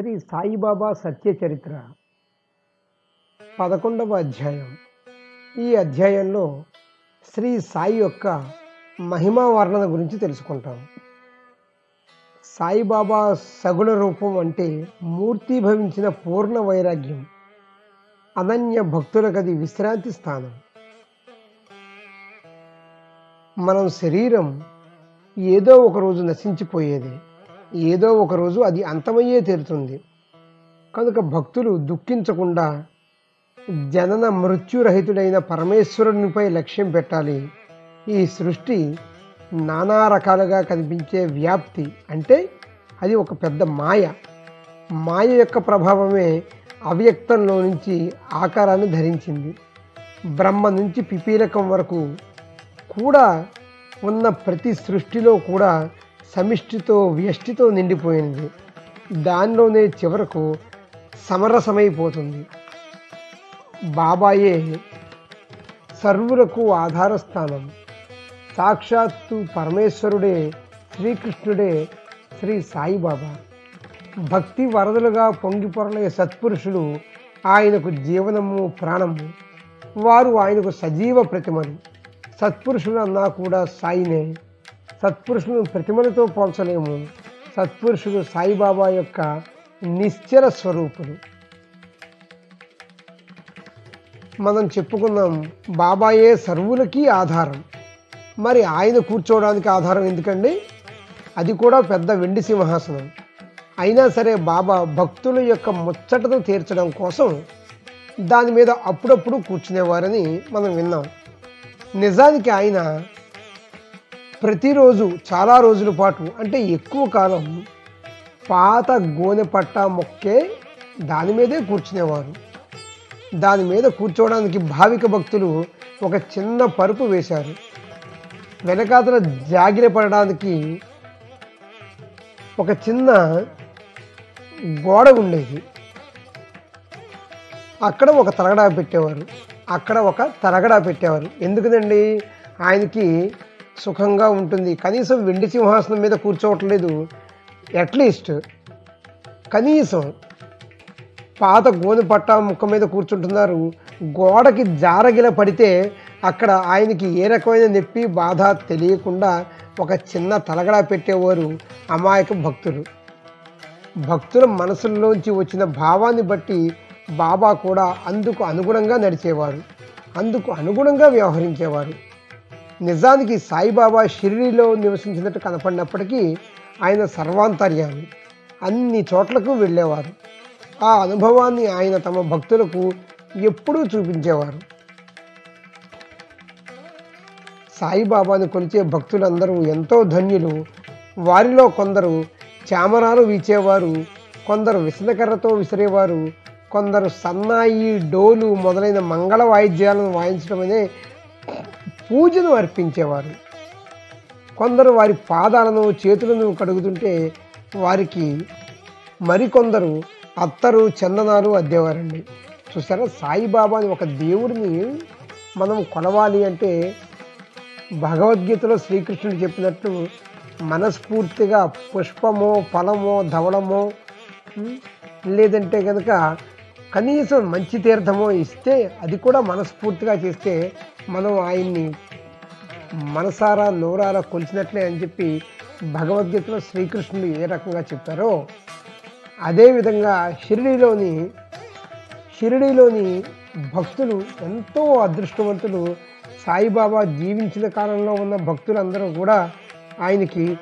శ్రీ సాయిబాబా సత్య చరిత్ర. పదకొండవ అధ్యాయం. ఈ అధ్యాయంలో శ్రీ సాయి యొక్క మహిమా వర్ణన గురించి తెలుసుకుంటాం. సాయిబాబా సగుణ రూపం అంటే మూర్తిభవించిన పూర్ణ వైరాగ్యం అనన్య భక్తులకు అది విశ్రాంతి స్థానం. మనం శరీరం ఏదో ఒక రోజు నశించిపోయేది. ఏదో ఒక రోజు అది అంతమయ్యే తీరుతుంది. కనుక భక్తులు దుఃఖించకుండా జనన మృత్యురహితుడైన పరమేశ్వరునిపై లక్ష్యం పెట్టాలి. ఈ సృష్టి నానా రకాలుగా కనిపించే వ్యాప్తి అంటే అది ఒక పెద్ద మాయ. మాయ యొక్క ప్రభావమే అవ్యక్తంలో నుంచి ఆకారాన్ని ధరించింది. బ్రహ్మ నుంచి పిపీలకం వరకు కూడా ఉన్న ప్రతి సృష్టిలో కూడా సమిష్టితో వ్యష్టితో నిండిపోయింది. దానిలోనే చివరకు సమరసమైపోతుంది. బాబాయే సర్వులకు ఆధారస్థానం. సాక్షాత్తు పరమేశ్వరుడే శ్రీకృష్ణుడే శ్రీ సాయిబాబా. భక్తి వరదలుగా పొంగి పొరలే సత్పురుషులు ఆయనకు జీవనము ప్రాణము. వారు ఆయనకు సజీవ ప్రతిమలు. సత్పురుషులు అన్నా కూడా సాయినే. సత్పురుషులను ప్రతిమలతో పోల్చలేము. సత్పురుషుడు సాయిబాబా యొక్క నిశ్చల స్వరూపులు మనం చెప్పుకున్నాం బాబాయే సర్వులకి ఆధారం. మరి ఆయన కూర్చోవడానికి ఆధారం ఎందుకండి? అది కూడా పెద్ద వెండి సింహాసనం. అయినా సరే బాబా భక్తుల యొక్క ముచ్చటను తీర్చడం కోసం దాని మీద అప్పుడప్పుడు కూర్చునేవారని మనం విన్నాం. నిజానికి ఆయన ప్రతిరోజు చాలా రోజుల పాటు అంటే ఎక్కువ కాలం పాత గోనె పట్ట మొక్కే దాని మీదే కూర్చునేవారు. దాని మీద కూర్చోవడానికి భావిక భక్తులు ఒక చిన్న పరుపు వేశారు. వెనకాతల జాగిర పడడానికి ఒక చిన్న గోడ ఉండేది. అక్కడ ఒక తరగడా పెట్టేవారు. అక్కడ ఒక తరగడా పెట్టేవారు. ఎందుకనండి? ఆయనకి సుఖంగా ఉంటుంది. కనీసం వెండి సింహాసనం మీద కూర్చోవట్లేదు. అట్లీస్ట్ కనీసం పాత గోనె పట్ట ముక్క మీద కూర్చుంటున్నారు. గోడకి జారగిల పడితే అక్కడ ఆయనకి ఏ రకమైన నొప్పి బాధ తెలియకుండా ఒక చిన్న తలగడా పెట్టేవారు అమాయక భక్తులు. భక్తుల మనసుల్లోంచి వచ్చిన భావాన్ని బట్టి బాబా కూడా అందుకు అనుగుణంగా నడిచేవారు. అందుకు అనుగుణంగా వ్యవహరించేవారు. నిజానికి సాయిబాబా షిరిడిలో నివసించినట్టు కనపడినప్పటికీ ఆయన సర్వాంతర్యాన్ని అన్ని చోట్లకు వెళ్ళేవారు. ఆ అనుభవాన్ని ఆయన తమ భక్తులకు ఎప్పుడూ చూపించేవారు. సాయిబాబాను కొలిచే భక్తులందరూ ఎంతో ధన్యులు. వారిలో కొందరు చామరాలు వీచేవారు. కొందరు విసనకర్రతో విసిరేవారు. కొందరు సన్నాయి డోలు మొదలైన మంగళ వాయిద్యాలను వాయించడమనే పూజను అర్పించేవారు. కొందరు వారి పాదాలను చేతులను కడుగుతుంటే వారికి మరికొందరు అత్తరు చందనాలు అద్దేవారండి. చూసారా సాయిబాబాని ఒక దేవుడిని మనం కొలవాలి అంటే భగవద్గీతలో శ్రీకృష్ణుడు చెప్పినట్టు మనస్ఫూర్తిగా పుష్పమో ఫలమో ధవళమో లేదంటే కనుక కనీసం మంచి తీర్థమో ఇస్తే అది కూడా మనస్ఫూర్తిగా చేస్తే మనం ఆయన్ని మనసారా నోరారా కొలిచినట్లే అని చెప్పి భగవద్గీతలో శ్రీకృష్ణుడు ఏ రకంగా చెప్పారో అదేవిధంగా షిరిడీలోని షిరిడీలోని భక్తులు ఎంతో అదృష్టవంతులు. సాయిబాబా జీవించిన కాలంలో ఉన్న భక్తులందరూ కూడా ఆయనకి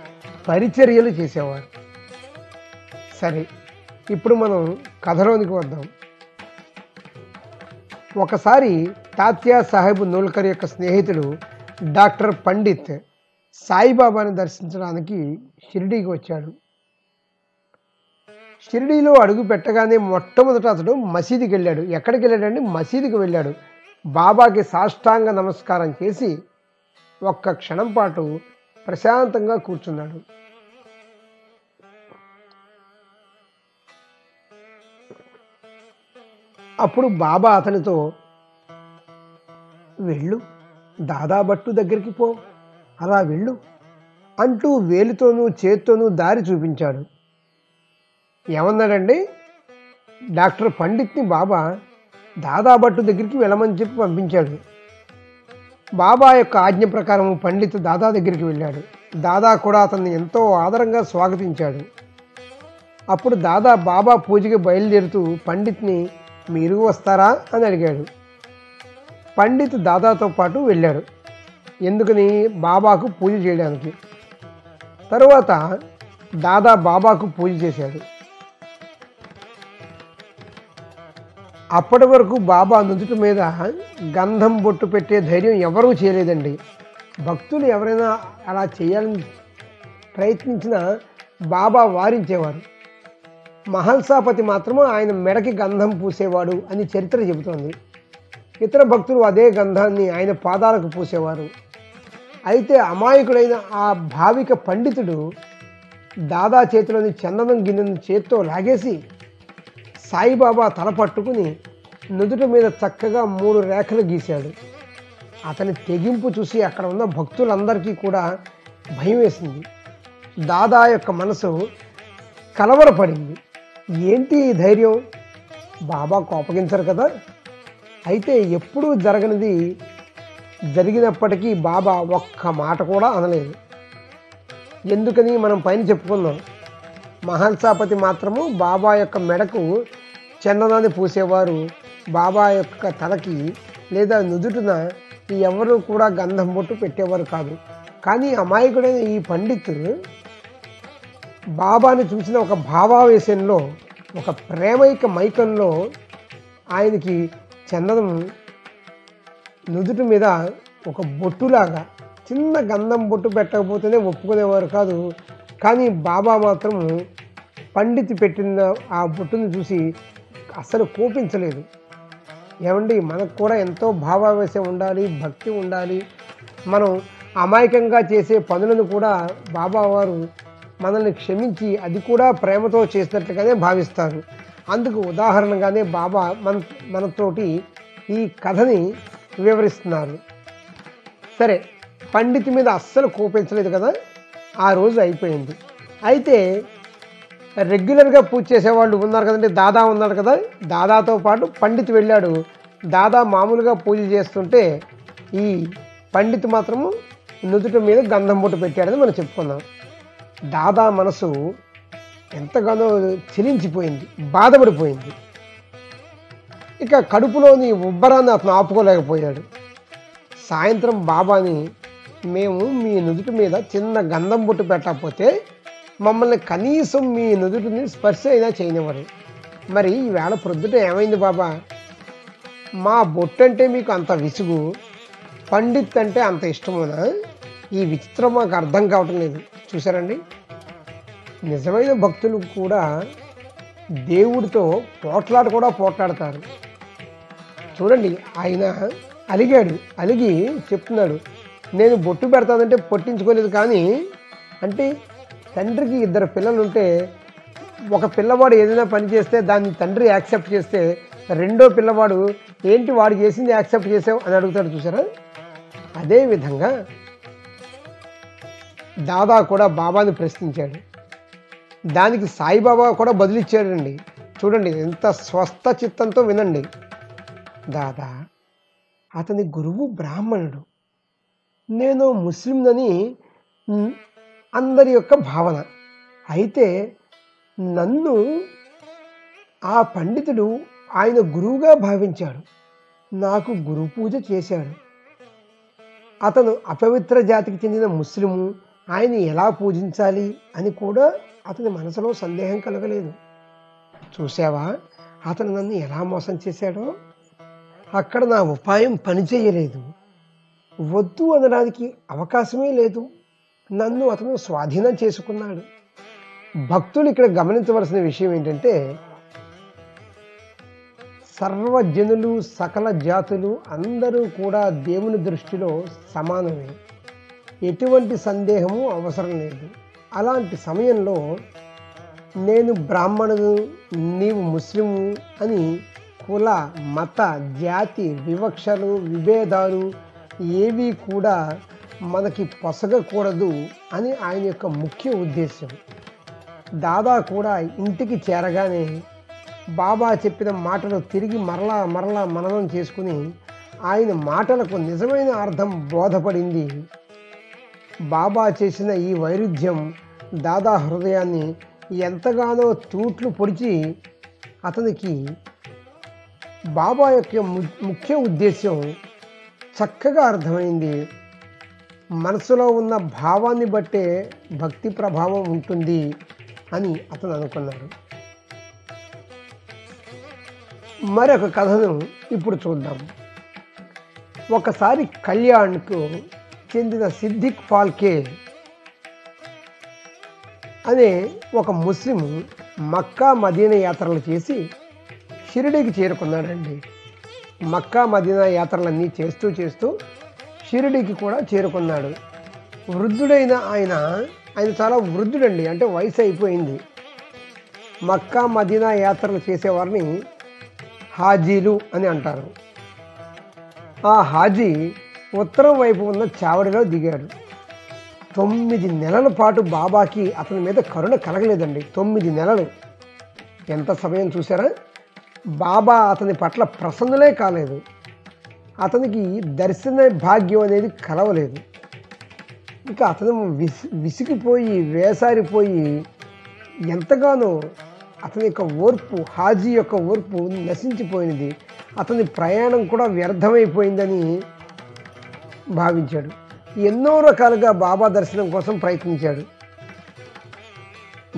పరిచర్యలు చేసేవారు. సరే ఇప్పుడు మనం కథలోనికి వద్దాం. ఒకసారి తాత్యా సాహెబ్ నూల్కర్ యొక్క స్నేహితుడు డాక్టర్ పండిత్ సాయిబాబాని దర్శించడానికి షిరిడీకి వచ్చాడు. షిరిడీలో అడుగు పెట్టగానే మొట్టమొదట అతడు మసీదుకి వెళ్ళాడు. ఎక్కడికి వెళ్ళాడండి మసీదుకి వెళ్ళాడు. బాబాకి సాష్టాంగ నమస్కారం చేసి ఒక్క క్షణం పాటు ప్రశాంతంగా కూర్చున్నాడు. అప్పుడు బాబా అతనితో వెళ్ళు దాదాభట్టు దగ్గరికి పో అలా వెళ్ళు అంటూ వేలితోనూ చేత్తోనూ దారి చూపించాడు. ఏమన్నాడండి? డాక్టర్ పండిత్ని బాబా దాదాభట్టు దగ్గరికి వెళ్ళమని చెప్పి పంపించాడు. బాబా యొక్క ఆజ్ఞ ప్రకారం పండిత్ దాదా దగ్గరికి వెళ్ళాడు. దాదా కూడా అతన్ని ఎంతో ఆదరంగా స్వాగతించాడు. అప్పుడు దాదా బాబా పూజకి బయలుదేరుతూ పండిత్ని మీరు వస్తారా అని అడిగాడు. పండిత్ దాదాతో పాటు వెళ్ళాడు. ఎందుకని? బాబాకు పూజ చేయడానికి. తరువాత దాదా బాబాకు పూజ చేశాడు. అప్పటి వరకు బాబా నుదుటి మీద గంధం బొట్టు పెట్టే ధైర్యం ఎవరూ చేయలేదండి. భక్తులు ఎవరైనా అలా చేయాలని ప్రయత్నించినా బాబా వారించేవారు. మహల్సాపతి మాత్రము ఆయన మెడకి గంధం పూసేవాడు అని చరిత్ర చెబుతోంది. ఇతర భక్తులు అదే గంధాన్ని ఆయన పాదాలకు పూసేవారు. అయితే అమాయకుడైన ఆ భావిక పండితుడు దాదా చేతిలోని చందనం గిన్నెను చేత్తో లాగేసి సాయిబాబా తల పట్టుకుని నుదుట మీద చక్కగా మూడు రేఖలు గీశాడు. అతని తెగింపు చూసి అక్కడ ఉన్న భక్తులందరికీ కూడా భయం వేసింది. దాదా యొక్క మనసు కలవరపడింది. ఏంటి ధైర్యం? బాబా కోపగించరు కదా? అయితే ఎప్పుడూ జరగనిది జరిగినప్పటికీ బాబా ఒక్క మాట కూడా అనలేదు. ఎందుకని మనం పైన చెప్పుకుందాం. మహల్సాపతి మాత్రము బాబా యొక్క మెడకు చందనాన్ని పూసేవారు. బాబా యొక్క తలకి లేదా నుదుటిన ఎవరు కూడా గంధం బొట్టు పెట్టేవారు కాదు. కానీ అమాయకుడైన ఈ పండితులు బాబాని చూసిన ఒక భావావేశంలో ఒక ప్రేమైక మైకంలో ఆయనకి చందనం నుదుటి మీద ఒక బొట్టులాగా చిన్న గంధం బొట్టు పెట్టకపోతేనే ఒప్పుకునేవారు కాదు. కానీ బాబా మాత్రం పండితి పెట్టిన ఆ బొట్టును చూసి అస్సలు కోపించలేదు. ఏమండి మనకు కూడా ఎంతో భావావేశం ఉండాలి భక్తి ఉండాలి. మనం అమాయకంగా చేసే పనులను కూడా బాబా వారు మనల్ని క్షమించి అది కూడా ప్రేమతో చేసినట్లుగానే భావిస్తారు. అందుకు ఉదాహరణగానే బాబా మన మనతోటి ఈ కథని వివరిస్తున్నారు. సరే పండిత్ మీద అస్సలు కోపించలేదు కదా? ఆ రోజు అయిపోయింది. అయితే రెగ్యులర్గా పూజ చేసేవాళ్ళు ఉన్నారు కదండి దాదా ఉన్నాడు కదా? దాదాతో పాటు పండిత్ వెళ్ళాడు. దాదా మామూలుగా పూజ చేస్తుంటే ఈ పండిత్ మాత్రము నుదుట మీద గంధం బొట్టు పెట్టాడని మనం చెప్పుకున్నాం. దాదా మనసు ఎంతగానో చెలించిపోయింది బాధపడిపోయింది. ఇక కడుపులోని ఉబ్బరాన్ని అతను ఆపుకోలేకపోయాడు. సాయంత్రం బాబాని మేము మీ నుదుటి మీద చిన్న గంధం బొట్టు పెట్టకపోతే మమ్మల్ని కనీసం మీ నుదుటిని స్పర్శ అయినా చేయనివ్వరు. మరి ఈవేళ ప్రొద్దుట ఏమైంది బాబా? మా బొట్టు అంటే మీకు అంత విసుగు పండిత్ అంటే అంత ఇష్టమునా? ఈ విచిత్రం మాకు అర్థం కావటం లేదు. చూసారండి నిజమైన భక్తులు కూడా దేవుడితో పోట్లాట కూడా పోట్లాడతారు. చూడండి ఆయన అలిగాడు అలిగి చెప్తున్నాడు నేను బొట్టు పెడతానంటే పట్టించుకోలేదు కానీ అంటే తండ్రికి ఇద్దరు పిల్లలు ఉంటే ఒక పిల్లవాడు ఏదైనా పని చేస్తే దాన్ని తండ్రి యాక్సెప్ట్ చేస్తే రెండో పిల్లవాడు ఏంటి వాడు చేసింది యాక్సెప్ట్ చేసావు? అని అడుగుతాడు చూసారా అదేవిధంగా దాదా కూడా బాబాని ప్రశ్నించాడు. దానికి సాయిబాబా కూడా బదులిచ్చాడండి. చూడండి ఎంత స్వస్థ చిత్తంతో వినండి. దాదా అతని గురువు బ్రాహ్మణుడు. నేను ముస్లింనని అందరి యొక్క భావన. అయితే నన్ను ఆ పండితుడు ఆయన గురువుగా భావించాడు. నాకు గురు పూజ చేశాడు. అతను అపవిత్ర జాతికి చెందిన ముస్లిము ఆయన ఎలా పూజించాలి అని కూడా అతని మనసులో సందేహం కలగలేదు. చూసావా అతను నన్ను ఎలా మోసం చేశాడో? అక్కడ నా ఉపాయం పనిచేయలేదు వద్దు అనడానికి అవకాశమే లేదు. నన్ను అతను స్వాధీనం చేసుకున్నాడు. భక్తులు ఇక్కడ గమనించవలసిన విషయం ఏంటంటే సర్వజనులు సకల జాతులు అందరూ కూడా దేవుని దృష్టిలో సమానమే. ఎటువంటి సందేహము అవసరం లేదు. అలాంటి సమయంలో నేను బ్రాహ్మణుడు నీవు ముస్లిము అని కుల మత జాతి వివక్షలు విభేదాలు ఏవి కూడా మనకి పొసగకూడదు అని ఆయన యొక్క ముఖ్య ఉద్దేశం దాదా కూడా ఇంటికి చేరగానే బాబా చెప్పిన మాటలు తిరిగి మరలా మరలా మననం చేసుకుని ఆయన మాటలకు నిజమైన అర్థం బోధపడింది. బాబా చేసిన ఈ వైరుధ్యం దాదా హృదయాన్ని ఎంతగానో తూట్లు పొడిచి అతనికి బాబా యొక్క ము- ముఖ్య ఉద్దేశం చక్కగా అర్థమైంది. మనసులో ఉన్న భావాన్ని బట్టే భక్తి ప్రభావం ఉంటుంది అని అతను అనుకున్నాడు. మరొక కథను ఇప్పుడు చూద్దాం. ఒకసారి కళ్యాణ్కు చెందిన సిద్దిక్ ఫాల్కే అనే ఒక ముస్లిం మక్కా మదీనా యాత్రలు చేసి షిరిడీకి చేరుకున్నాడండి. మక్కా మదీనా యాత్రలన్నీ చేస్తూ చేస్తూ షిరిడీకి కూడా చేరుకున్నాడు. వృద్ధుడైన ఆయన ఆయన చాలా వృద్ధుడండి అంటే వయసు అయిపోయింది. మక్కా మదీనా యాత్రలు చేసేవారిని హాజీలు అని అంటారు. ఆ హాజీ ఉత్తరం వైపు ఉన్న చావడిలో దిగాడు. తొమ్మిది నెలల పాటు బాబాకి అతని మీద కరుణ కలగలేదండి. తొమ్మిది నెలలు. ఎంత సమయం చూసారా బాబా అతని పట్ల ప్రసన్నులే కాలేదు. అతనికి దర్శన భాగ్యం అనేది కలవలేదు. ఇంకా అతను విసి విసిగిపోయి వేసారిపోయి ఎంతగానో అతని యొక్క ఓర్పు హాజీ యొక్క ఓర్పు నశించిపోయినది అతని ప్రయాణం కూడా వ్యర్థమైపోయిందని భావించాడు. ఎన్నో రకాలుగా బాబా దర్శనం కోసం ప్రయత్నించాడు.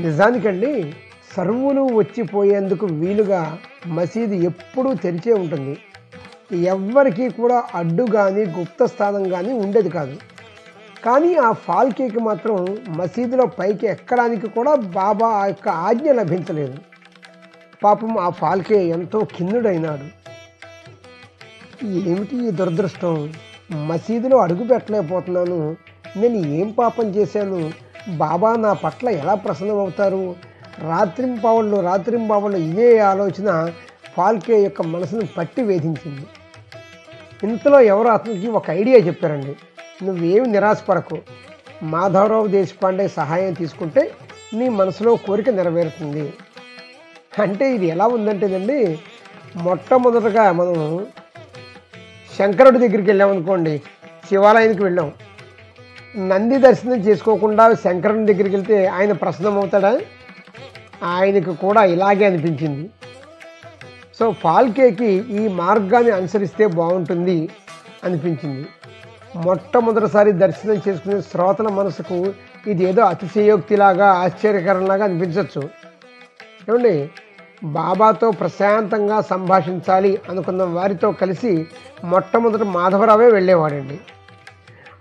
నిజానికండి సర్వులు వచ్చిపోయేందుకు వీలుగా మసీదు ఎప్పుడూ తెరిచే ఉంటుంది. ఎవ్వరికీ కూడా అడ్డు కానీ గుప్త స్థానం కానీ ఉండేది కాదు. కానీ ఆ ఫాల్కేకి మాత్రం మసీదులో పైకి ఎక్కడానికి కూడా బాబా ఆ యొక్క ఆజ్ఞ లభించలేదు. పాపం ఆ ఫాల్కే ఎంతో కిన్నుడైనాడు ఏమిటి ఈ దురదృష్టం? మసీదులో అడుగు పెట్టలేకపోతున్నాను. నేను ఏం పాపం చేశాను? బాబా నా పట్ల ఎలా ప్రసన్నమవుతారు? రాత్రింబావళ్ళు రాత్రింబావళ్ళు ఇదే ఆలోచన ఫాల్కే యొక్క మనసును పట్టి వేధించింది. ఇంతలో ఎవరో అతనికి ఒక ఐడియా చెప్పారండి. నువ్వేమి నిరాశపడకు. మాధవరావు దేశపాండే సహాయం తీసుకుంటే నీ మనసులో కోరిక నెరవేరుతుంది. అంటే ఇది ఎలా ఉందంటేనండి మొట్టమొదటగా మనం శంకరుడి దగ్గరికి వెళ్ళామనుకోండి శివాలయానికి వెళ్ళాం. నంది దర్శనం చేసుకోకుండా శంకరుని దగ్గరికి వెళ్తే ఆయన ప్రసన్నం అవుతాడా? ఆయనకు కూడా ఇలాగే అనిపించింది. సో ఫాల్కేకి ఈ మార్గాన్ని అనుసరిస్తే బాగుంటుంది అనిపించింది. మొట్టమొదటిసారి దర్శనం చేసుకునే శ్రోతల మనసుకు ఇది ఏదో అతిశయోక్తిలాగా ఆశ్చర్యకరంలాగా అనిపించవచ్చు ఏమండి? బాబాతో ప్రశాంతంగా సంభాషించాలి అనుకున్న వారితో కలిసి మొట్టమొదట మాధవరావే వెళ్ళేవాడండి.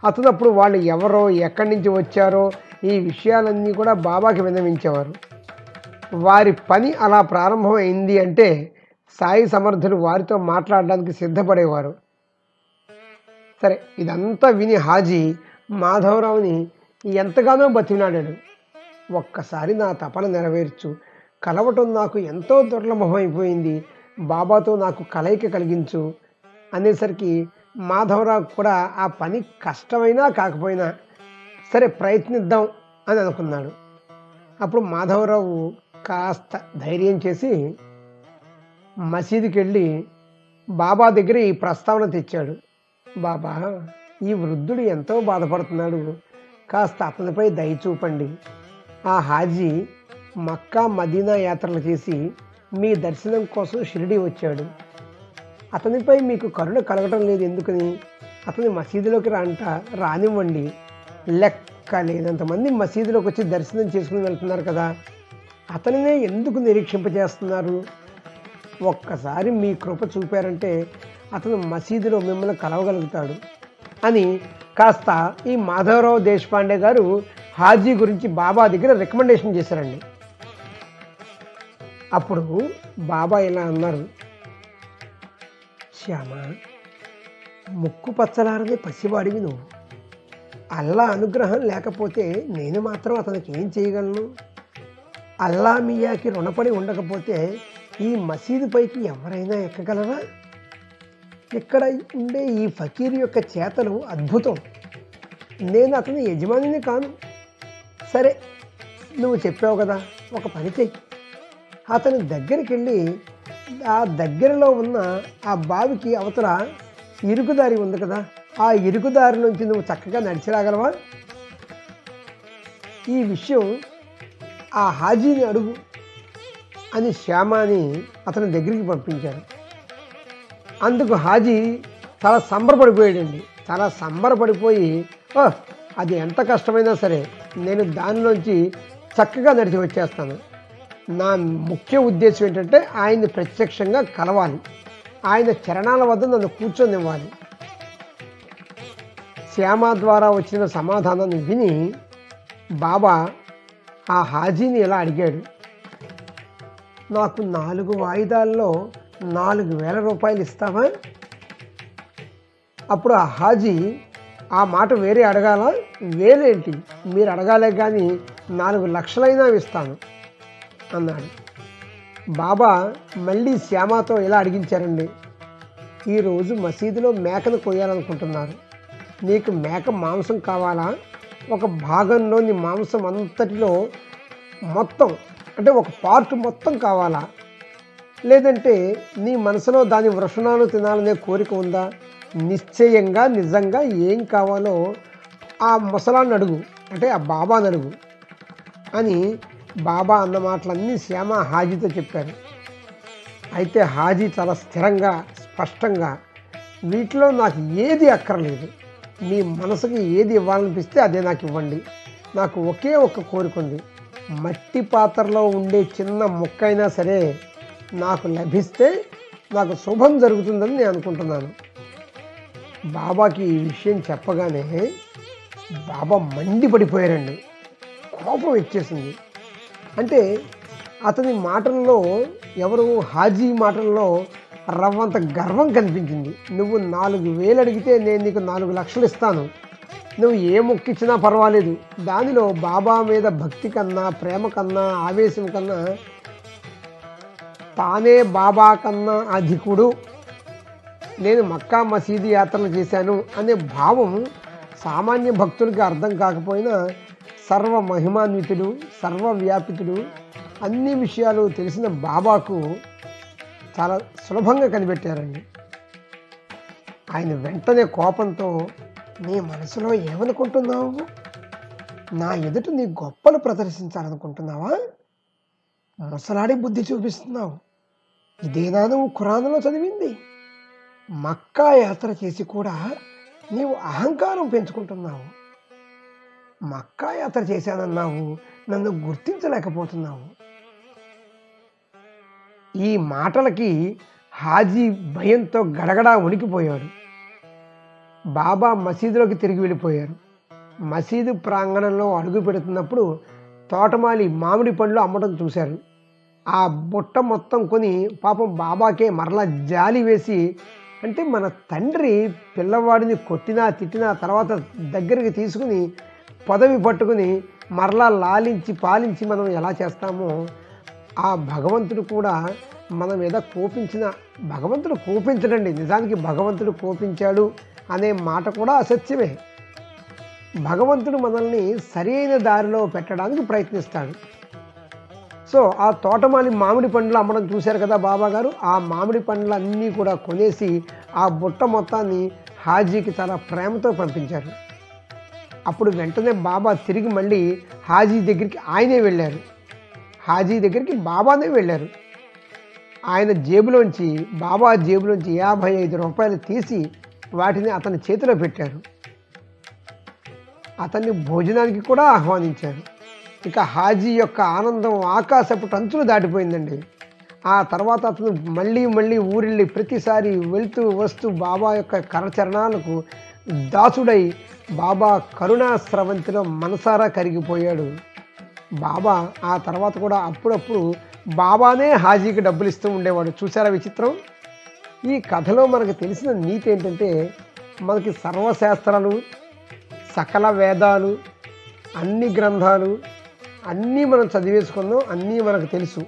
అతను అప్పుడు వాళ్ళు ఎవరో ఎక్కడి నుంచి వచ్చారో ఈ విషయాలన్నీ కూడా బాబాకి విన్నవించేవారు. వారి పని అలా ప్రారంభమైంది అంటే సాయి సమర్థులు వారితో మాట్లాడడానికి సిద్ధపడేవారు. సరే ఇదంతా విని హాజీ మాధవరావుని ఎంతగానో బతిమినాడాడు ఒక్కసారి నా తపన నెరవేర్చు కలవటం నాకు ఎంతో దుర్లభమైపోయింది. బాబాతో నాకు కలయిక కలిగించు అనేసరికి మాధవరావు కూడా ఆ పని కష్టమైనా కాకపోయినా సరే ప్రయత్నిద్దాం అని అనుకున్నాడు. అప్పుడు మాధవరావు కాస్త ధైర్యం చేసి మసీదుకి వెళ్ళి బాబా దగ్గర ఈ ప్రస్తావన తెచ్చాడు. బాబా ఈ వృద్ధుడు ఎంతో బాధపడుతున్నాడు. కాస్త అతనిపై దయ చూపండి. ఆ హాజీ మక్కా మదీనా యాత్రలు చేసి మీ దర్శనం కోసం షిరిడి వచ్చాడు. అతనిపై మీకు కరుణ కలగటం లేదు ఎందుకని? అతని మసీదులోకి రాంట రానివ్వండి. లెక్క లేనంతమంది మసీదులోకి వచ్చి దర్శనం చేసుకుని వెళ్తున్నారు కదా. అతనినే ఎందుకు నిరీక్షింపజేస్తున్నారు? ఒక్కసారి మీ కృప చూపారంటే అతను మసీదులో మిమ్మల్ని కలవగలుగుతాడు అని కాస్త ఈ మాధవరావు దేశపాండే గారు హాజీ గురించి బాబా దగ్గర రికమెండేషన్ చేశారండి. అప్పుడు బాబా ఇలా అన్నారు శ్యామ ముక్కు పచ్చలారని పసివాడివి నువ్వు. అల్లా అనుగ్రహం లేకపోతే నేను మాత్రం అతనికి ఏం చేయగలను? అల్లా మియాకి రుణపడి ఉండకపోతే ఈ మసీదు పైకి ఎవరైనా ఎక్కగలరా? ఇక్కడ ఉండే ఈ ఫకీర్ యొక్క చేతలు అద్భుతం. నేను అతని యజమానిని కాను. సరే నువ్వు చెప్పావు కదా ఒక పని చెయ్యి. అతని దగ్గరికి వెళ్ళి ఆ దగ్గరలో ఉన్న ఆ బావికి అవతల ఇరుకుదారి ఉంది కదా ఆ ఇరుకుదారి నుంచి నువ్వు చక్కగా నడిచి రాగలవా ఈ విషయం ఆ హాజీని అడుగు అని శ్యామాని అతని దగ్గరికి పంపించారు. అందుకు హాజీ చాలా సంబరపడిపోయాడండి. చాలా సంబరపడిపోయి "ఓ, అది ఎంత కష్టమైనా సరే నేను దానిలోంచి చక్కగా నడిచి వచ్చేస్తాను. నా ముఖ్య ఉద్దేశం ఏంటంటే ఆయన్ని ప్రత్యక్షంగా కలవాలి. ఆయన చరణాల వద్ద నన్ను కూర్చొనివ్వాలి. శ్యామ ద్వారా వచ్చిన సమాధానాన్ని విని బాబా ఆ హాజీని ఇలా అడిగాడు? నాకు నాలుగు వాయిదాల్లో నాలుగు వేల రూపాయలు ఇస్తావా? అప్పుడు ఆ హాజీ ఆ మాట వేరే అడగాల? వేరేంటి మీరు అడగాలే కానీ నాలుగు లక్షలైనా ఇస్తాను. అన్నాడు. బాబా మళ్ళీ శ్యామతో ఇలా అడిగించారండి. ఈరోజు మసీదులో మేకను కొయ్యాలనుకుంటున్నారు. నీకు మేక మాంసం కావాలా? ఒక భాగంలోని మాంసం అంతటిలో మొత్తం అంటే ఒక పార్ట్ మొత్తం కావాలా? లేదంటే నీ మనసులో దాని వృషణాలు తినాలనే కోరిక ఉందా? నిశ్చయంగా నిజంగా ఏం కావాలో ఆ ముసలాన్ని అడుగు అంటే ఆ బాబాని అడుగు అని బాబా అన్న మాటలన్నీ శ్యామ హాజీతో చెప్పారు. అయితే హాజీ చాలా స్థిరంగా స్పష్టంగా వీటిలో నాకు ఏది అక్కర్లేదు. మీ మనసుకి ఏది ఇవ్వాలనిపిస్తే అదే నాకు ఇవ్వండి. నాకు ఒకే ఒక్క కోరిక ఉంది. మట్టి పాత్రలో ఉండే చిన్న ముక్క అయినా సరే నాకు లభిస్తే నాకు శుభం జరుగుతుందని నేను అనుకుంటున్నాను. బాబాకి ఈ విషయం చెప్పగానే బాబా మండిపడిపోయారండి. కోపం వచ్చేసింది. అంటే అతని మాటల్లో ఎవరు హాజీ మాటల్లో రవ్వంత గర్వం కనిపించింది. నువ్వు నాలుగు వేలు అడిగితే నేను నీకు నాలుగు లక్షలు ఇస్తాను. నువ్వు ఏ మొక్కిచ్చినా పర్వాలేదు. దానిలో బాబా మీద భక్తి కన్నా ప్రేమ కన్నా ఆవేశం కన్నా తానే బాబా కన్నా అధికుడు. నేను మక్కా మసీదు యాత్రలు చేశాను అనే భావం సామాన్య భక్తులకి అర్థం కాకపోయినా సర్వ మహిమాన్వితుడు సర్వవ్యాపితుడు. అన్ని విషయాలు తెలిసిన బాబాకు చాలా సులభంగా కనిపెట్టారండి. ఆయన వెంటనే కోపంతో నీ మనసులో ఏమనుకుంటున్నావు? నా ఎదుట నీ గొప్పలు ప్రదర్శించాలనుకుంటున్నావా? ముసలాడి బుద్ధి చూపిస్తున్నావు. ఇదేనా నువ్వు ఖురాన్లో చదివింది? మక్కా యాత్ర చేసి కూడా నీవు అహంకారం పెంచుకుంటున్నావు. మక్కా యాత్ర చేశానన్నావు. నన్ను గుర్తించలేకపోతున్నావు. ఈ మాటలకి హాజీ భయంతో గడగడా ఉనికిపోయాడు బాబా మసీదులోకి తిరిగి వెళ్ళిపోయారు. మసీదు ప్రాంగణంలో అడుగు పెడుతున్నప్పుడు తోటమాలి మామిడి పండ్లు అమ్మడం చూశారు. ఆ బుట్ట మొత్తం కొని పాపం బాబాకే మరలా జాలి వేసి అంటే మన తండ్రి పిల్లవాడిని కొట్టినా తిట్టినా తర్వాత దగ్గరికి తీసుకుని పదవి పట్టుకుని మరలా లాలించి పాలించి మనం ఎలా చేస్తామో ఆ భగవంతుడు కూడా మన మీద కోపించిన భగవంతుడు కోపించడండి. నిజానికి భగవంతుడు కోపించాడు అనే మాట కూడా అసత్యమే. భగవంతుడు మనల్ని సరైన దారిలో పెట్టడానికి ప్రయత్నిస్తాడు. సో ఆ తోటమాలి మామిడి పండ్లు అమ్మడం చూశారు కదా బాబా గారు? ఆ మామిడి పండ్లు అన్నీ కూడా కొనేసి ఆ బుట్ట మొత్తాన్ని హాజీకి చాలా ప్రేమతో పంపించారు. అప్పుడు వెంటనే బాబా తిరిగి మళ్ళీ హాజీ దగ్గరికి ఆయనే వెళ్ళారు. హాజీ దగ్గరికి బాబానే వెళ్ళారు. ఆయన జేబులోంచి బాబా జేబులోంచి యాభై ఐదు రూపాయలు తీసి వాటిని అతని చేతిలో పెట్టారు. అతన్ని భోజనానికి కూడా ఆహ్వానించారు. ఇక హాజీ యొక్క ఆనందం ఆకాశపు టంచులు దాటిపోయిందండి. ఆ తర్వాత అతను మళ్ళీ మళ్ళీ ఊరిల్లి ప్రతిసారి వెళ్తూ వస్తూ బాబా యొక్క కరచరణాలకు దాసుడై బాబా కరుణా స్రవంతిలో మనసారా కరిగిపోయాడు. బాబా ఆ తర్వాత కూడా అప్పుడప్పుడు బాబానే హాజీకి డబ్బులు ఇస్తూ ఉండేవాడు. చూసారా విచిత్రం? ఈ కథలో మనకు తెలిసిన నీతి ఏంటంటే మనకి సర్వశాస్త్రాలు సకల వేదాలు అన్ని గ్రంథాలు అన్నీ మనం చదివేసుకుందాం అన్నీ మనకు తెలుసు.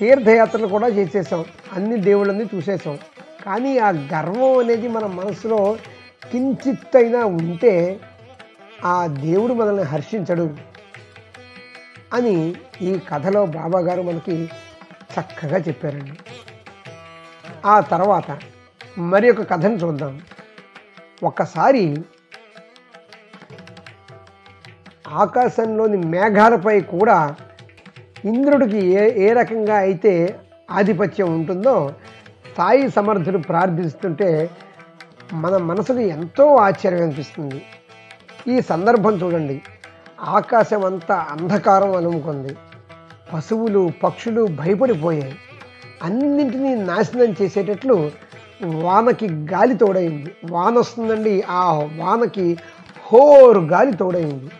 తీర్థయాత్రలు కూడా చేసేసాం అన్ని దేవుళ్ళని చూసేసాం. కానీ ఆ గర్వం అనేది మన మనసులో కించిత్తైనా ఉంటే ఆ దేవుడు మనల్ని హర్షించడు అని ఈ కథలో బాబాగారు మనకి చక్కగా చెప్పారండి. ఆ తర్వాత మరి ఒక కథను చూద్దాం. ఒక్కసారి ఆకాశంలోని మేఘాలపై కూడా ఇంద్రుడికి ఏ ఏ రకంగా అయితే ఆధిపత్యం ఉంటుందో సాయి సమర్థుడు ప్రార్థిస్తుంటే మన మనసుకు ఎంతో ఆశ్చర్యం అనిపిస్తుంది. ఈ సందర్భం చూడండి. ఆకాశం అంతా అంధకారం అలుముకుంది. పశువులు పక్షులు భయపడిపోయాయి. అన్నింటినీ నాశనం చేసేటట్లు వానకి గాలి తోడైంది. వాన వస్తుందండి ఆ వానకి హోరు గాలి తోడైంది.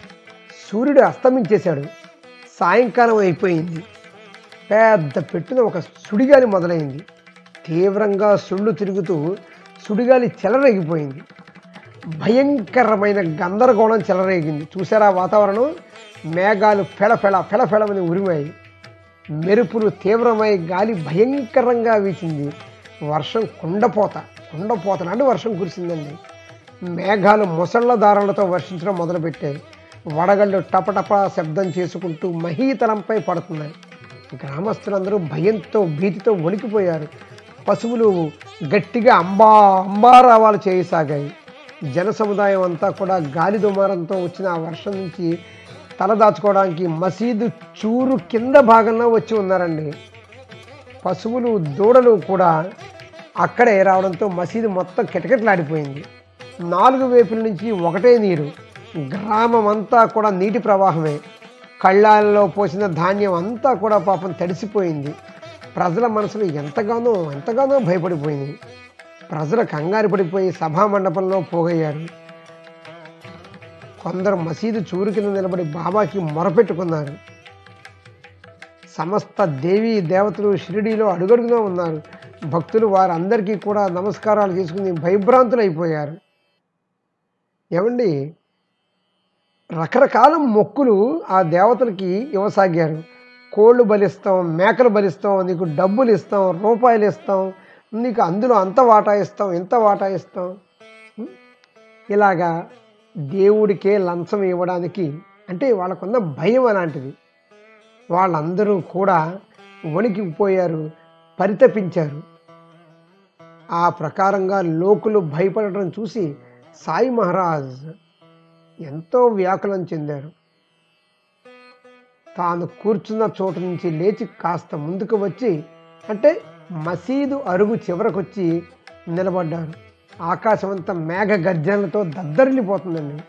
సూర్యుడు అస్తమించేశాడు. సాయంకాలం అయిపోయింది. పెద్ద పెట్టున ఒక సుడిగాలి మొదలైంది. తీవ్రంగా సుళ్ళు తిరుగుతూ సుడిగాలి చెలరేగిపోయింది. భయంకరమైన గందరగోళం చెలరేగింది. చూసారా వాతావరణం? మేఘాలు ఫెళఫెళ ఫెళఫెళమని ఉరిమాయి. మెరుపులు తీవ్రమై గాలి భయంకరంగా వీచింది. వర్షం కుండపోత కుండపోత నాటి వర్షం కురిసిందండి. మేఘాలు ముసళ్ళ దారాలతో వర్షించడం మొదలుపెట్టాయి వడగళ్ళు టపటప శబ్దం చేసుకుంటూ మహీతలంపై పడుతున్నాయి. గ్రామస్తులందరూ భయంతో భీతితో వణికిపోయారు. పశువులు గట్టిగా అంబా అంబారావాలు చేయసాగాయి. జన సముదాయం అంతా కూడా గాలి దుమారంతో వచ్చిన ఆ వర్షం నుంచి తలదాచుకోవడానికి మసీదు చూరు కింద భాగంలో వచ్చి ఉన్నారండి. పశువులు దూడలు కూడా అక్కడే రావడంతో మసీదు మొత్తం కిటకిటలాడిపోయింది. నాలుగు వైపుల నుంచి ఒకటే నీరు. గ్రామం అంతా కూడా నీటి ప్రవాహమే. కళ్ళాలలో పోసిన ధాన్యం అంతా కూడా పాపం తడిసిపోయింది. ప్రజల మనసులు ఎంతగానో ఎంతగానో భయపడిపోయింది ప్రజలు కంగారు పడిపోయి సభా మండపంలో పోగయ్యారు. కొందరు మసీదు చూరు కింద నిలబడి బాబాకి మొరపెట్టుకున్నారు. సమస్త దేవీ దేవతలు షిరిడీలో అడుగడుగునా ఉన్నారు. భక్తులు వారందరికీ కూడా నమస్కారాలు చేసుకుని భయభ్రాంతులైపోయారు. ఏమండి? రకరకాల మొక్కులు ఆ దేవతలకి ఇవ్వసాగారు. కోళ్ళు బలిస్తాం మేకలు బలిస్తాం నీకు డబ్బులు ఇస్తాం రూపాయలు ఇస్తాం నీకు అందులో అంత వాటా ఇస్తాం ఇంత వాటా ఇస్తాం. ఇలాగా దేవుడికే లంచం ఇవ్వడానికి అంటే వాళ్ళకున్న భయం అలాంటిది. వాళ్ళందరూ కూడా వణికిపోయారు పరితపించారు. ఆ ప్రకారంగా లోకులు భయపడటం చూసి సాయి మహారాజ్ ఎంతో వ్యాకులం చెందారు. తాను కూర్చున్న చోటు నుంచి లేచి కాస్త ముందుకు వచ్చి అంటే మసీదు అరుగు చివరకొచ్చి నిలబడ్డాడు. ఆకాశమంతా మేఘ గర్జనలతో దద్దరిల్లిపోతుందండి.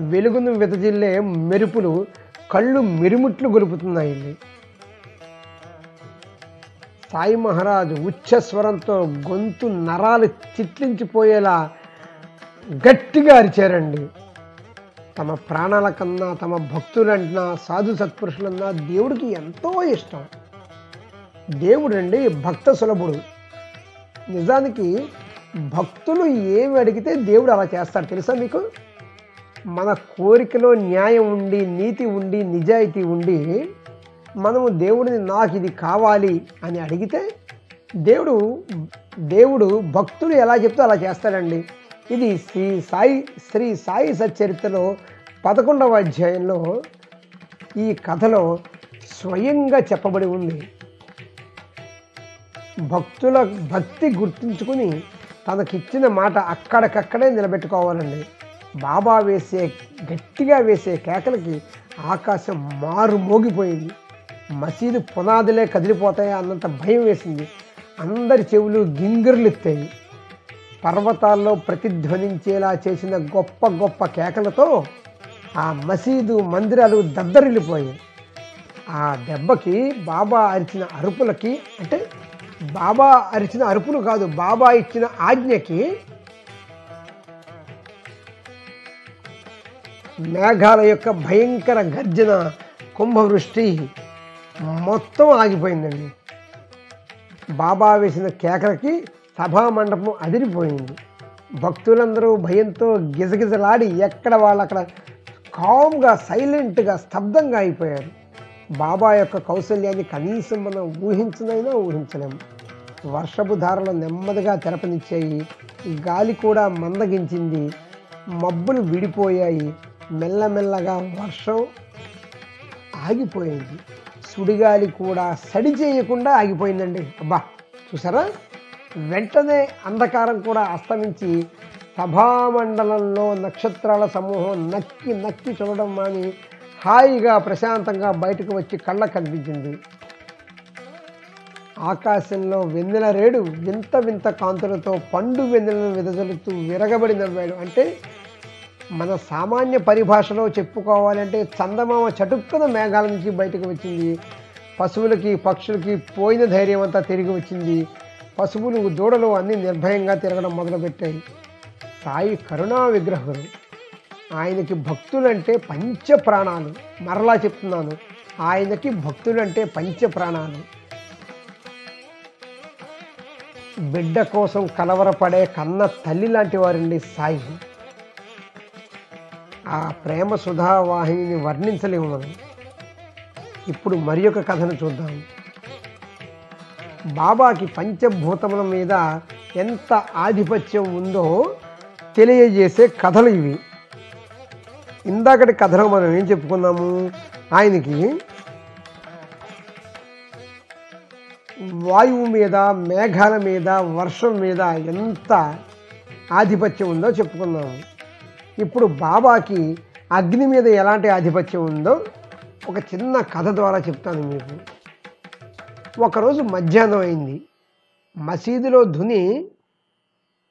వెలుగును వెదజిల్లే మెరుపులు కళ్ళు మిరుముట్లు గొలుపుతున్నాయి సాయి మహారాజు ఉచ్చస్వరంతో గొంతు నరాలు చిట్లించిపోయేలా గట్టిగా అరిచారండి. తమ ప్రాణాల కన్నా తమ భక్తులంటున్నా సాధు సత్పురుషులన్నా దేవుడికి ఎంతో ఇష్టం. దేవుడండి భక్త సులభుడు. నిజానికి భక్తులు ఏమి అడిగితే దేవుడు అలా చేస్తాడు. తెలుసా మీకు? మన కోరికలో న్యాయం ఉండి నీతి ఉండి నిజాయితీ ఉండి మనము దేవుడిని నాకు ఇది కావాలి అని అడిగితే దేవుడు దేవుడు భక్తులు ఎలా చెప్తే అలా చేస్తాడండి. ఇది శ్రీ సాయి శ్రీ సాయి సచ్చరిత్రలో పదకొండవ అధ్యాయంలో ఈ కథలో స్వయంగా చెప్పబడి ఉంది. భక్తుల భక్తి గుర్తించుకుని తనకిచ్చిన మాట అక్కడికక్కడే నిలబెట్టుకోవాలండి. బాబా వేసే గట్టిగా వేసే కేకలకి ఆకాశం మారు మోగిపోయింది. మసీదు పునాదులే కదిలిపోతాయా అన్నంత భయం వేసింది. అందరి చెవులు గింగిర్లెత్తాయి పర్వతాల్లో ప్రతిధ్వనించేలా చేసిన గొప్ప గొప్ప కేకలతో ఆ మసీదు మందిరాలు దద్దరిల్లిపోయాయి. ఆ దెబ్బకి బాబా అరిచిన అరుపులకి అంటే బాబా అరిచిన అరుపులు కాదు బాబా ఇచ్చిన ఆజ్ఞకి మేఘాల యొక్క భయంకర గర్జన కుంభవృష్టి మొత్తం ఆగిపోయిందండి. బాబా వేసిన కేకలకి సభా మండపం అదిరిపోయింది. భక్తులందరూ భయంతో గిజగిజలాడి ఎక్కడ వాళ్ళు అక్కడ కామ్గా సైలెంట్గా స్తబ్దంగా అయిపోయారు. బాబా యొక్క కౌశల్యాన్ని కనీసం మనం ఊహించనైనా ఊహించలేము వర్షపు ధారలు నెమ్మదిగా తెరపనిచ్చాయి. గాలి కూడా మందగించింది. మబ్బులు విడిపోయాయి. మెల్లమెల్లగా వర్షం ఆగిపోయింది. సుడిగాలి కూడా సడి చేయకుండా ఆగిపోయిందండి. అబ్బా చూసారా? వెంటనే అంధకారం కూడా అస్తమించి సభామండలంలో నక్షత్రాల సమూహం నక్కి నక్కి చూడడం మాని హాయిగా ప్రశాంతంగా బయటకు వచ్చి కళ్ళ కనిపించింది. ఆకాశంలో వెన్నెల రేడు వింత వింత కాంతులతో పండు వెన్నెలను విదజలుతూ విరగబడి నవ్వాడు. అంటే మన సామాన్య పరిభాషలో చెప్పుకోవాలంటే చందమామ చటుక్కున మేఘాల నుంచి బయటకు వచ్చింది. పశువులకి పక్షులకి పోయిన ధైర్యం అంతా తిరిగి వచ్చింది. పశువులు దూడలు అన్నీ నిర్భయంగా తిరగడం మొదలుపెట్టాయి. సాయి కరుణా విగ్రహుడు. ఆయనకి భక్తులంటే పంచ ప్రాణాలు మరలా చెప్తున్నాను ఆయనకి భక్తులంటే పంచ ప్రాణాలు బిడ్డ కోసం కలవరపడే కన్న తల్లి లాంటి వారండి సాయి. ఆ ప్రేమ సుధావాహిని వర్ణించలేము మనం ఇప్పుడు మరి ఒక కథను చూద్దాం. బాబాకి పంచభూతముల మీద ఎంత ఆధిపత్యం ఉందో తెలియజేసే కథలు ఇవి. ఇందాకటి కథలో మనం ఏం చెప్పుకున్నాము? ఆయనకి వాయువు మీద మేఘాల మీద వర్షం మీద ఎంత ఆధిపత్యం ఉందో చెప్పుకున్నాము ఇప్పుడు బాబాకి అగ్ని మీద ఎలాంటి ఆధిపత్యం ఉందో ఒక చిన్న కథ ద్వారా చెప్తాను మీకు. ఒకరోజు మధ్యాహ్నం అయింది. మసీదులో ధుని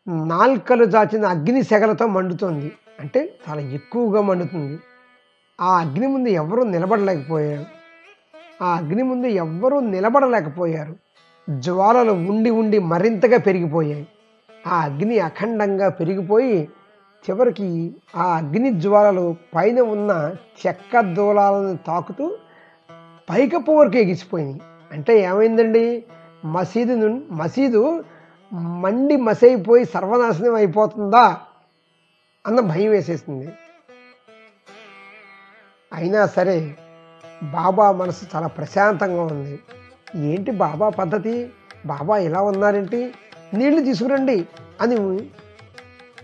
నాల్కలు దాచిన అగ్ని సెగలతో మండుతోంది. అంటే చాలా ఎక్కువగా మండుతుంది. ఆ అగ్ని ముందు ఎవరూ నిలబడలేకపోయారు. ఆ అగ్ని ముందు ఎవ్వరూ నిలబడలేకపోయారు. జ్వాలలు ఉండి ఉండి మరింతగా పెరిగిపోయాయి. ఆ అగ్ని అఖండంగా పెరిగిపోయి చివరికి ఆ అగ్ని జ్వాలలు పైన ఉన్న చెక్క దూలాలను తాకుతూ పైకప్పు వరకు ఎగిసిపోయినాయి. అంటే ఏమైందండి? మసీదు నుండి మసీదు మండి మసైపోయి సర్వనాశనం అయిపోతుందా? అన్న భయం వేసేసింది. అయినా సరే బాబా మనసు చాలా ప్రశాంతంగా ఉంది. ఏంటి బాబా పద్ధతి? బాబా ఇలా ఉన్నారేంటి? నీళ్ళు తీసుకురండి అని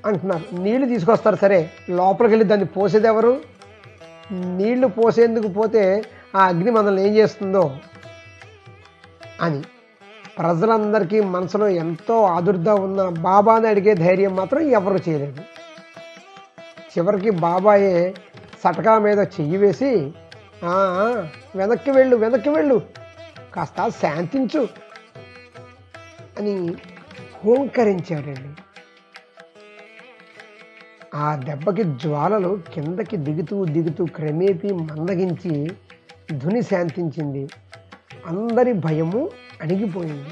అంటున్నారు. నీళ్ళు తీసుకొస్తారు సరే లోపలికి వెళ్ళి దాన్ని పోసేది ఎవరు? నీళ్ళు పోసేందుకు పోతే ఆ అగ్ని మనల్ని ఏం చేస్తుందో అని. ప్రజలందరికీ మనసులో ఎంతో ఆదుర్దా ఉన్న బాబాని అడిగే ధైర్యం మాత్రం ఎవరు చేయలేదు. చివరికి బాబాయే సటకా మీద చెయ్యి వేసి వెనక్కి వెళ్ళు వెనక్కి వెళ్ళు కాస్త శాంతించు అని హోంకరించాడండి. ఆ దెబ్బకి జ్వాలలు కిందకి దిగుతూ దిగుతూ క్రమేపీ మందగించి ధుని శాంతించింది. అందరి భయము అణిగిపోయింది.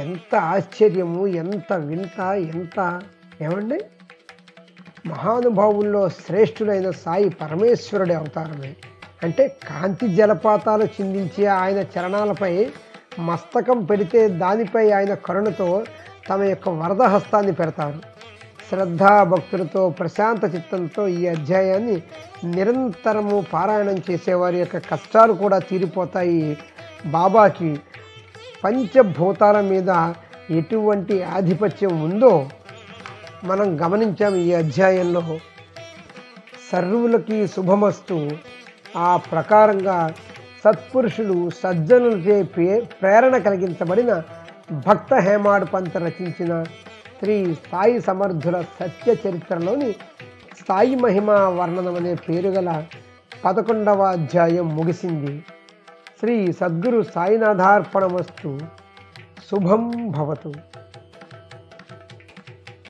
ఎంత ఆశ్చర్యము ఎంత వింత ఎంత ఏమండి? మహానుభావుల్లో శ్రేష్ఠులైన సాయి పరమేశ్వరుడి అవతారమే. అంటే కాంతి జలపాతాలు చిందించే ఆయన చరణాలపై మస్తకం పెడితే దానిపై ఆయన కరుణతో తమ యొక్క వరద హస్తాన్ని పెడతారు. శ్రద్ధా భక్తులతో ప్రశాంత చిత్తంతో ఈ అధ్యాయాన్ని నిరంతరము పారాయణం చేసేవారి యొక్క కష్టాలు కూడా తీరిపోతాయి. బాబాకి పంచభూతాల మీద ఎటువంటి ఆధిపత్యం ఉందో మనం గమనించాం ఈ అధ్యాయంలో. సర్వులకి శుభమస్తు. ఆ ప్రకారంగా సత్పురుషులు సజ్జనులచే ప్రే ప్రేరణ కలిగించబడిన భక్త హేమాడ్ పంత్ రచించిన శ్రీ సాయి సమర్థుల సత్య చరిత్రలోని సాయి మహిమ వర్ణనం అనే పేరు గల పదకొండవ అధ్యాయం ముగిసింది. శ్రీ సద్గురు సాయినాథార్పణమస్తు శుభం భవతు